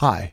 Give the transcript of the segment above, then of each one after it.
Hi,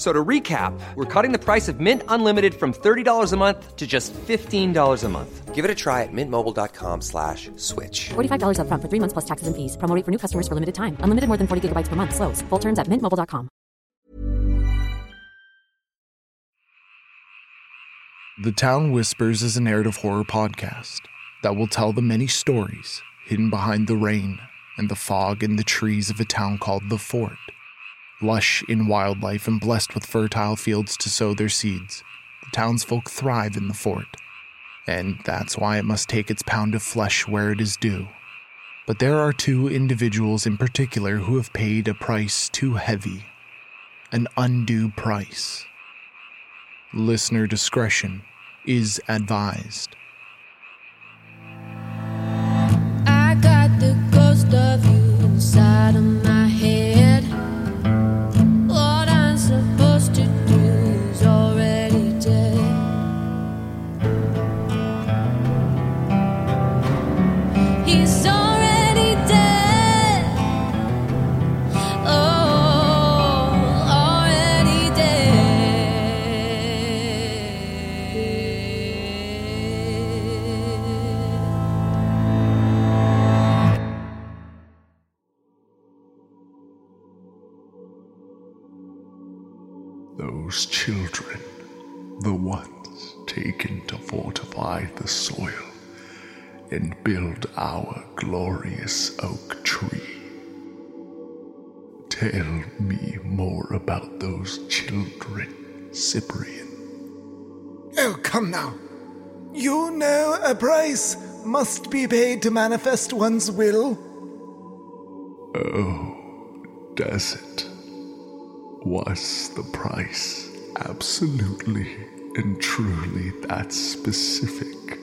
F- So to recap, we're cutting the price of Mint Unlimited from $30 a month to just $15 a month. Give it a try at mintmobile.com slash switch. $45 upfront for three months plus taxes and fees. Promo rate for new customers for limited time. Unlimited more than 40 gigabytes per month. Slows. Full terms at mintmobile.com. The Town Whispers is a narrative horror podcast that will tell the many stories hidden behind the rain and the fog in the trees of a town called The Fort. Lush in wildlife and blessed with fertile fields to sow their seeds, the townsfolk thrive in the fort, and that's why it must take its pound of flesh where it is due. But there are two individuals in particular who have paid a price too heavy, an undue price. Listener discretion is advised. I got the ghost of you inside of my Those children, the ones taken to fortify the soil and build our glorious oak tree. Tell me more about those children, Cyprian. Oh, come now. You know a price must be paid to manifest one's will. Oh, does it? Was the price absolutely and truly that specific?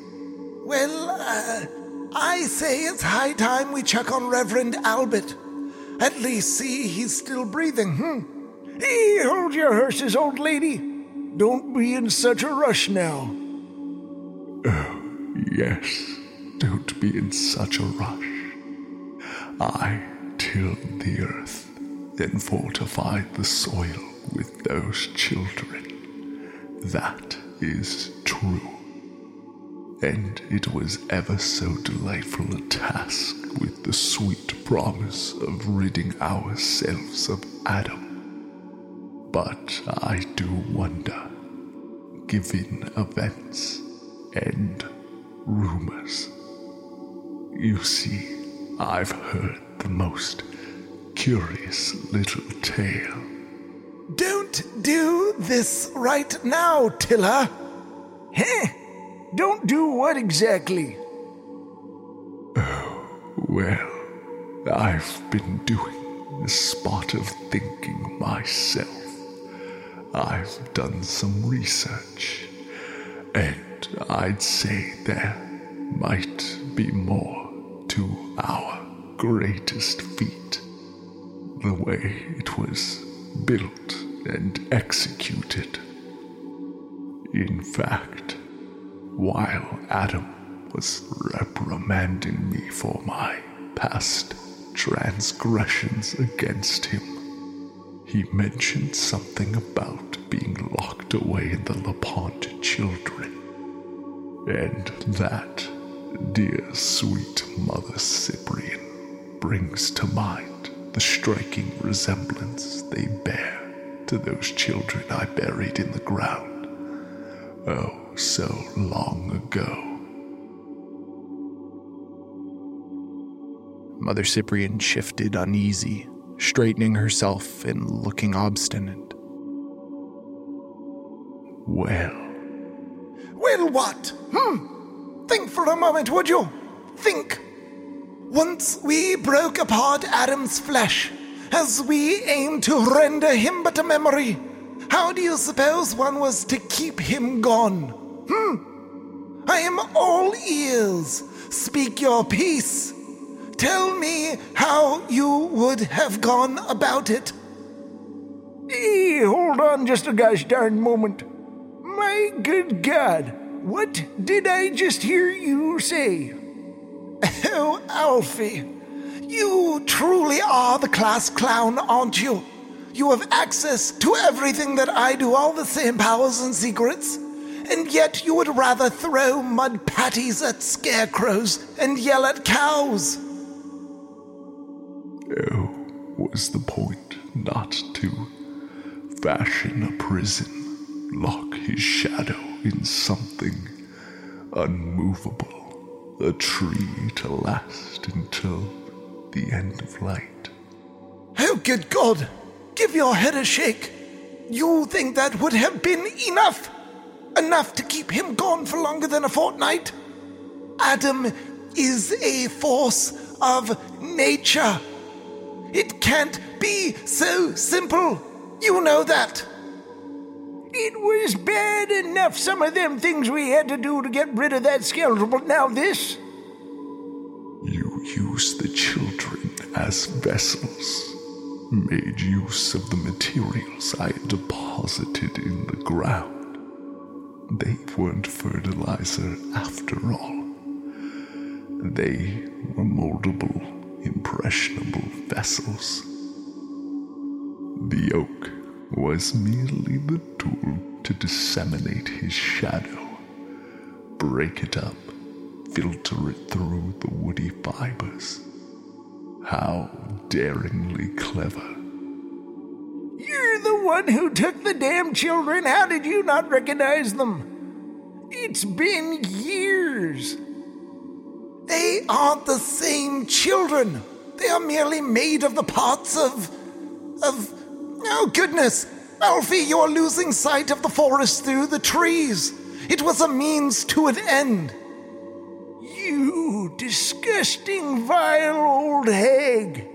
Well, uh, I say it's high time we check on Reverend Albert. At least see he's still breathing, hmm? Hey, hold your horses, old lady. Don't be in such a rush now. Oh, yes, don't be in such a rush. I tilled the earth, then fortified the soil with those children. That is true. And it was ever so delightful a task with the sweet promise of ridding ourselves of Adam. But I do wonder, given events and rumors. You see, I've heard the most curious little tale. Don't do this right now, Tilla. Heh? Don't do what exactly? Oh, well, I've been doing a spot of thinking myself. I've done some research, and I'd say there might be more to our greatest feat. The way it was built and executed. In fact, while Adam was reprimanding me for my past transgressions against him, he mentioned something about being locked away in the LaPont children. And that, dear sweet Mother Cyprian, brings to mind the striking resemblance they bear to those children I buried in the ground. Oh, so long ago. Mother Cyprian shifted uneasy, straightening herself and looking obstinate. Well, Well, what? Hmm? Think for a moment, would you? Think. Once we broke apart Adam's flesh, as we aimed to render him but a memory, how do you suppose one was to keep him gone? Hmm? I am all ears. Speak your piece. Tell me how you would have gone about it. Hey, hold on just a gosh darn moment. My good God, what did I just hear you say? Oh, Alfie, you truly are the class clown, aren't you? You have access to everything that I do, all the same powers and secrets, and yet you would rather throw mud patties at scarecrows and yell at cows. oh, was the point not to fashion a prison, lock his shadow in something unmovable, a tree to last until the end of light? Oh, good God! Give your head a shake. You think that would have been enough? Enough to keep him gone for longer than a fortnight? Adam is a force of nature. It can't be so simple. You know that. It was bad enough, some of them things we had to do to get rid of that scoundrel, but now this? You used the children as vessels, made use of the materials I deposited in the ground. They weren't fertilizer after all. They were moldable, impressionable vessels. The oak was merely the tool to disseminate his shadow, break it up, filter it through the woody fibers. How daringly clever. You're the one who took the damn children. How did you not recognize them? It's been years. They aren't the same children. They are merely made of the parts of. of. Oh, goodness! Alfie, you are losing sight of the forest through the trees. It was a means to an end. You disgusting, vile old hag.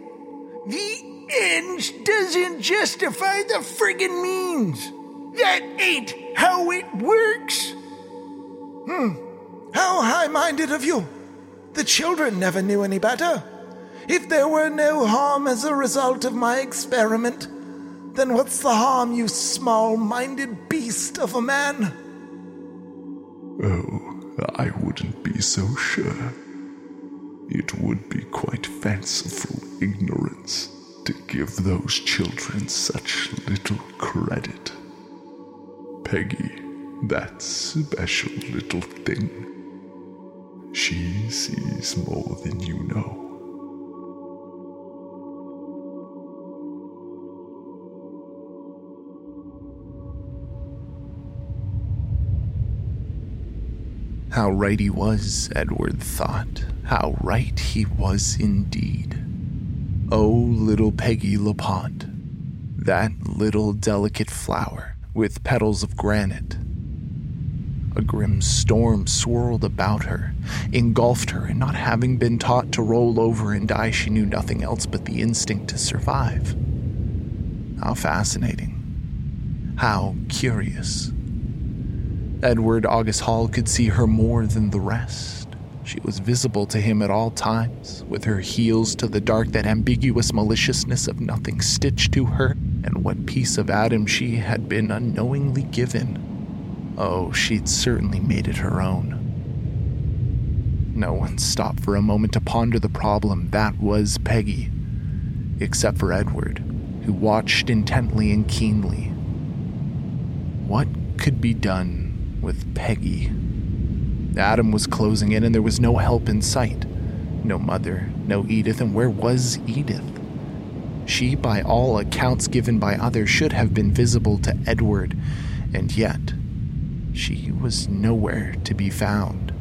The ends doesn't justify the friggin' means. That ain't how it works. Hmm. How high minded of you! The children never knew any better. If there were no harm as a result of my experiment, then what's the harm, you small minded beast of a man? Oh, I wouldn't be so sure. It would be quite fanciful ignorance to give those children such little credit. Peggy, that special little thing. She sees more than you know. How right he was, Edward thought. How right he was indeed. Oh, little Peggy LaPont. That little delicate flower with petals of granite. A grim storm swirled about her, engulfed her, and not having been taught to roll over and die, she knew nothing else but the instinct to survive. How fascinating. How curious. Edward August Hall could see her more than the rest. She was visible to him at all times, with her heels to the dark, that ambiguous maliciousness of nothing stitched to her, and what piece of Adam she had been unknowingly given. Oh, she'd certainly made it her own. No one stopped for a moment to ponder the problem that was Peggy, except for Edward, who watched intently and keenly. What could be done with Peggy? Adam was closing in, and there was no help in sight. No mother, no Edith, and where was Edith? She, by all accounts given by others, should have been visible to Edward, and yet she was nowhere to be found.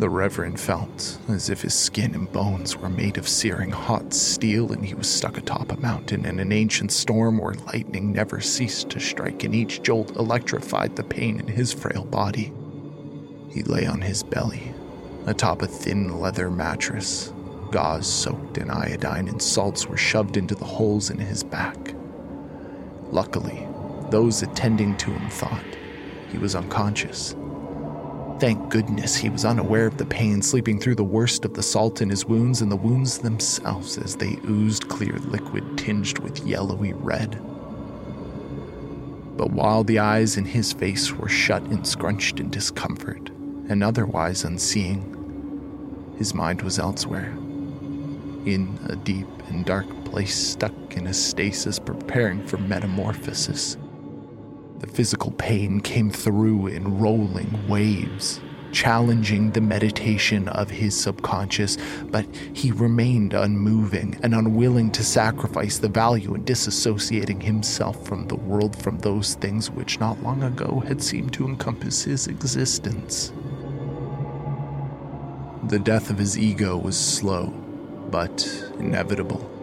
The Reverend felt as if his skin and bones were made of searing hot steel and he was stuck atop a mountain in an ancient storm where lightning never ceased to strike and each jolt electrified the pain in his frail body. He lay on his belly, atop a thin leather mattress. Gauze soaked in iodine and salts were shoved into the holes in his back. Luckily, those attending to him thought he was unconscious. Thank goodness he was unaware of the pain sleeping through the worst of the salt in his wounds and the wounds themselves as they oozed clear liquid tinged with yellowy red. But while the eyes in his face were shut and scrunched in discomfort and otherwise unseeing, his mind was elsewhere, in a deep and dark place stuck in a stasis preparing for metamorphosis. The physical pain came through in rolling waves, challenging the meditation of his subconscious, but he remained unmoving and unwilling to sacrifice the value in disassociating himself from the world from those things which not long ago had seemed to encompass his existence. The death of his ego was slow, but inevitable.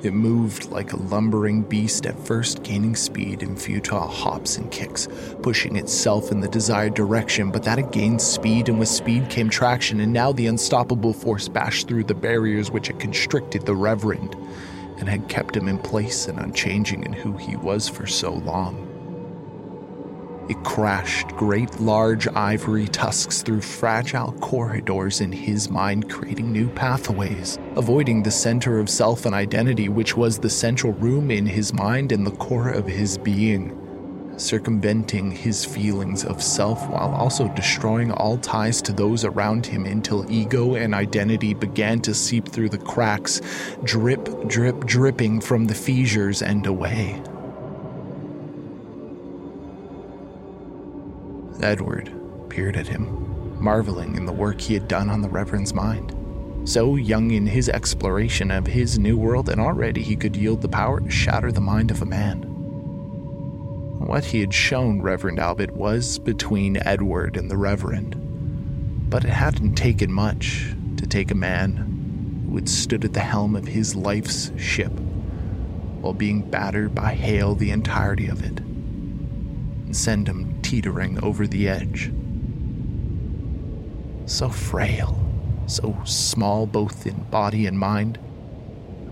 It moved like a lumbering beast at first, gaining speed in futile hops and kicks, pushing itself in the desired direction, but that it gained speed, and with speed came traction, and now the unstoppable force bashed through the barriers which had constricted the Reverend and had kept him in place and unchanging in who he was for so long. It crashed great large ivory tusks through fragile corridors in his mind, creating new pathways, avoiding the center of self and identity, which was the central room in his mind and the core of his being, circumventing his feelings of self while also destroying all ties to those around him until ego and identity began to seep through the cracks, drip, drip, dripping from the fissures and away. Edward peered at him, marveling in the work he had done on the Reverend's mind. So young in his exploration of his new world, and already he could yield the power to shatter the mind of a man. What he had shown Reverend Albert was between Edward and the Reverend, but it hadn't taken much to take a man who had stood at the helm of his life's ship while being battered by hail the entirety of it and send him teetering over the edge. So frail, so small both in body and mind.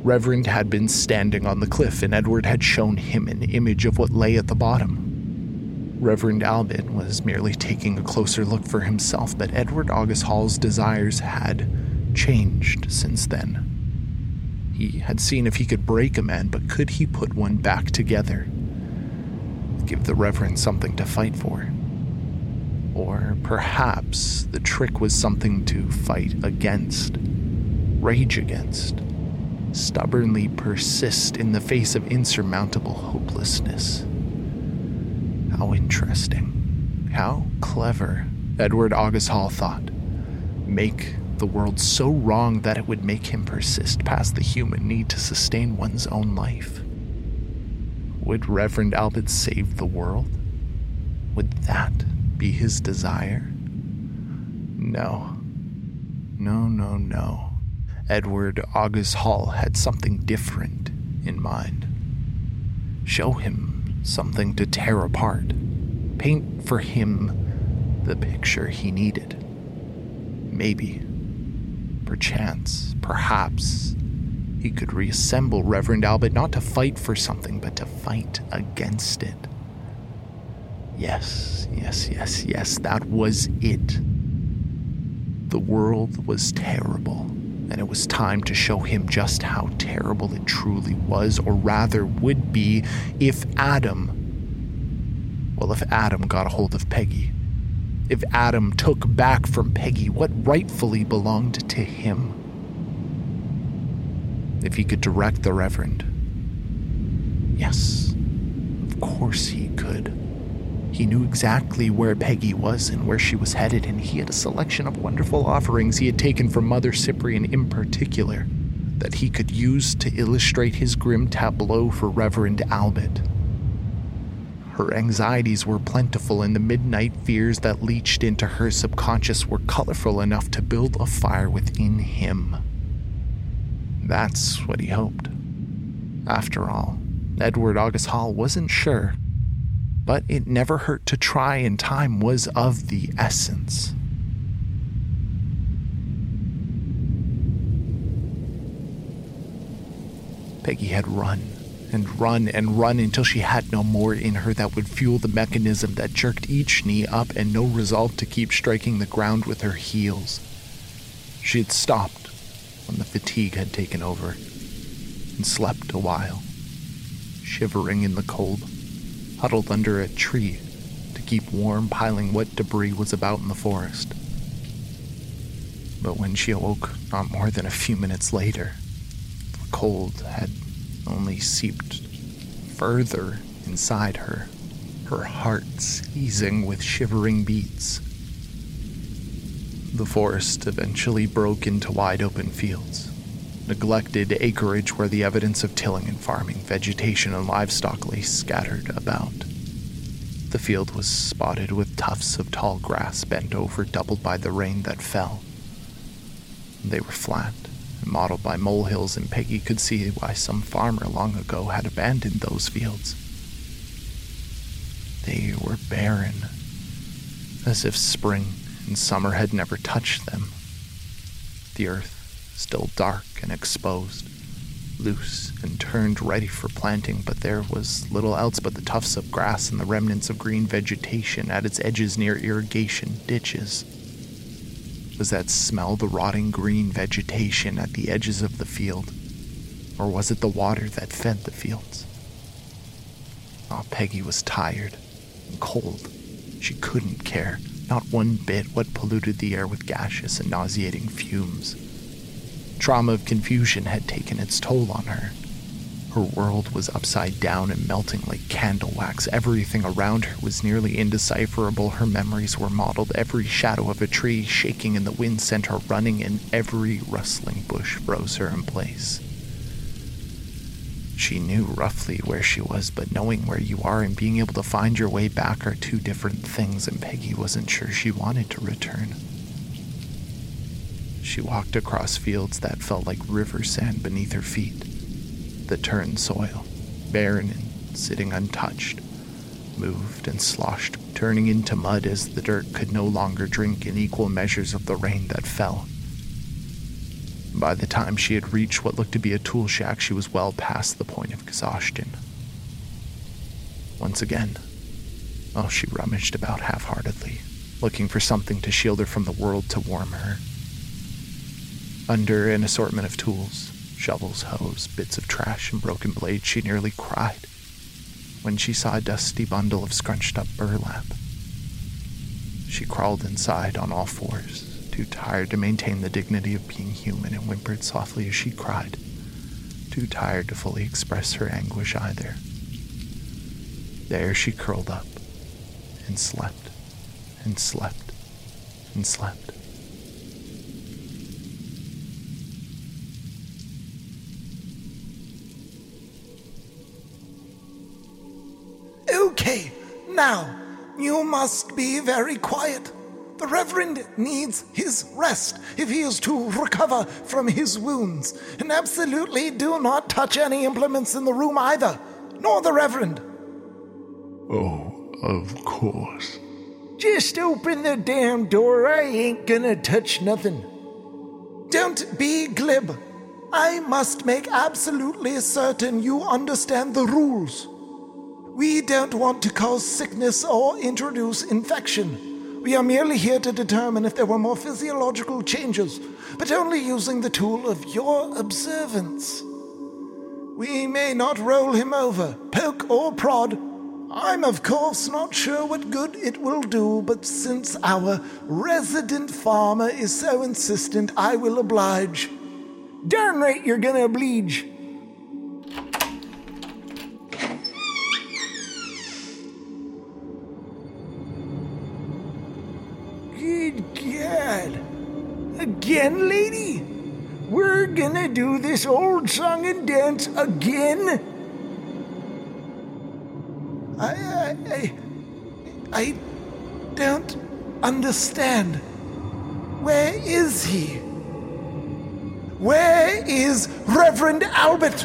Reverend had been standing on the cliff, and Edward had shown him an image of what lay at the bottom. Reverend Albin was merely taking a closer look for himself, but Edward August Hall's desires had changed since then. He had seen if he could break a man, but could he put one back together? Give the Reverend something to fight for. Or perhaps the trick was something to fight against, rage against, stubbornly persist in the face of insurmountable hopelessness. How interesting. How clever, Edward August Hall thought. Make the world so wrong that it would make him persist past the human need to sustain one's own life. Would Reverend Albert save the world? Would that be his desire? No. No, no, no. Edward August Hall had something different in mind. Show him something to tear apart. Paint for him the picture he needed. Maybe, perchance, perhaps, he could reassemble Reverend Albert not to fight for something, but to fight against it. Yes, yes, yes, yes, that was it. The world was terrible, and it was time to show him just how terrible it truly was, or rather would be, if Adam. Well, if Adam got a hold of Peggy. If Adam took back from Peggy what rightfully belonged to him if he could direct the Reverend. Yes, of course he could. He knew exactly where Peggy was and where she was headed, and he had a selection of wonderful offerings he had taken from Mother Cyprian in particular that he could use to illustrate his grim tableau for Reverend Albert. Her anxieties were plentiful, and the midnight fears that leached into her subconscious were colorful enough to build a fire within him. That's what he hoped. After all, Edward August Hall wasn't sure, but it never hurt to try, and time was of the essence. Peggy had run and run and run until she had no more in her that would fuel the mechanism that jerked each knee up and no resolve to keep striking the ground with her heels. She had stopped when the fatigue had taken over and slept a while, shivering in the cold, huddled under a tree to keep warm, piling what debris was about in the forest. But when she awoke not more than a few minutes later, the cold had only seeped further inside her, her heart seizing with shivering beats. The forest eventually broke into wide open fields, neglected acreage where the evidence of tilling and farming, vegetation, and livestock lay scattered about. The field was spotted with tufts of tall grass bent over, doubled by the rain that fell. They were flat, mottled by molehills, and Peggy could see why some farmer long ago had abandoned those fields. They were barren, as if spring and summer had never touched them. The earth still dark and exposed, loose and turned ready for planting, but there was little else but the tufts of grass and the remnants of green vegetation at its edges near irrigation ditches. Was that smell the rotting green vegetation at the edges of the field? Or was it the water that fed the fields? Oh, Peggy was tired and cold. She couldn't care, not one bit, what polluted the air with gaseous and nauseating fumes. Trauma of confusion had taken its toll on her. Her world was upside down and melting like candle wax. Everything around her was nearly indecipherable. Her memories were mottled. Every shadow of a tree shaking in the wind sent her running, and every rustling bush froze her in place. She knew roughly where she was, but knowing where you are and being able to find your way back are two different things, and Peggy wasn't sure she wanted to return. She walked across fields that felt like river sand beneath her feet the turned soil, barren and sitting untouched, moved and sloshed, turning into mud as the dirt could no longer drink in equal measures of the rain that fell. By the time she had reached what looked to be a tool shack, she was well past the point of exhaustion. Once again, well, she rummaged about half heartedly, looking for something to shield her from the world to warm her. Under an assortment of tools, shovels, hoes, bits of trash, and broken blades, she nearly cried when she saw a dusty bundle of scrunched up burlap. She crawled inside on all fours, too tired to maintain the dignity of being human, and whimpered softly as she cried, too tired to fully express her anguish either. There she curled up and slept and slept and slept. Okay, now, you must be very quiet. The Reverend needs his rest if he is to recover from his wounds. And absolutely do not touch any implements in the room either, nor the Reverend. Oh, of course. Just open the damn door. I ain't gonna touch nothing. Don't be glib. I must make absolutely certain you understand the rules. We don't want to cause sickness or introduce infection. We are merely here to determine if there were more physiological changes, but only using the tool of your observance. We may not roll him over, poke or prod. I'm, of course, not sure what good it will do, but since our resident farmer is so insistent, I will oblige. Darn right you're gonna oblige. Gonna do this old song and dance again? I, I, I, I don't understand. Where is he? Where is Reverend Albert?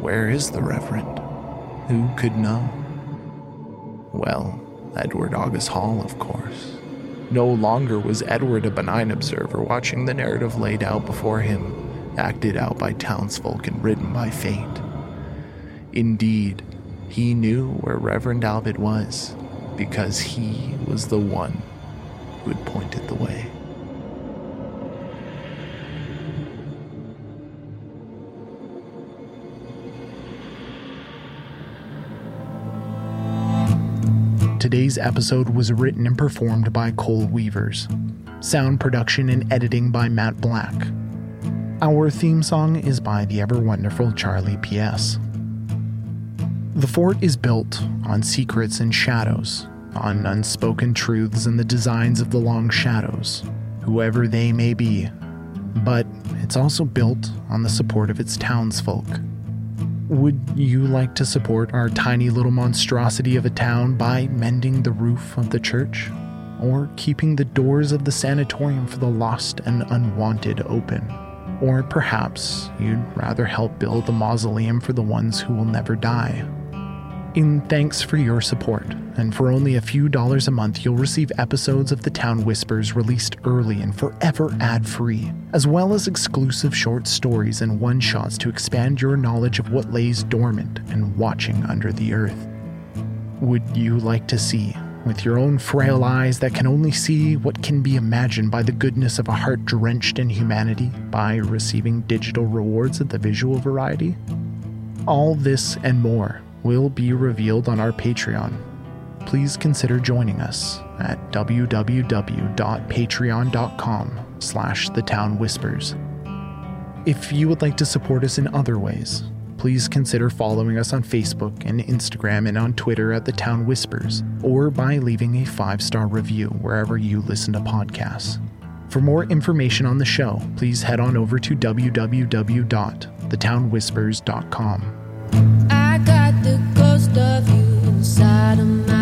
Where is the Reverend? Who could know? Well, Edward August Hall, of course. No longer was Edward a benign observer watching the narrative laid out before him, acted out by townsfolk and written by fate. Indeed, he knew where Reverend Albert was because he was the one who had pointed the way. Today's episode was written and performed by Cole Weavers. Sound production and editing by Matt Black. Our theme song is by the ever wonderful Charlie P.S. The fort is built on secrets and shadows, on unspoken truths and the designs of the long shadows, whoever they may be. But it's also built on the support of its townsfolk. Would you like to support our tiny little monstrosity of a town by mending the roof of the church? Or keeping the doors of the sanatorium for the lost and unwanted open? Or perhaps you'd rather help build a mausoleum for the ones who will never die? In thanks for your support, and for only a few dollars a month, you'll receive episodes of The Town Whispers released early and forever ad free, as well as exclusive short stories and one shots to expand your knowledge of what lays dormant and watching under the earth. Would you like to see, with your own frail eyes that can only see what can be imagined by the goodness of a heart drenched in humanity, by receiving digital rewards of the visual variety? All this and more will be revealed on our Patreon. Please consider joining us at www.patreon.com slash the town whispers. If you would like to support us in other ways, please consider following us on Facebook and Instagram and on Twitter at the town whispers, or by leaving a five-star review wherever you listen to podcasts. For more information on the show, please head on over to www.thetownwhispers.com. Got the ghost of you inside of my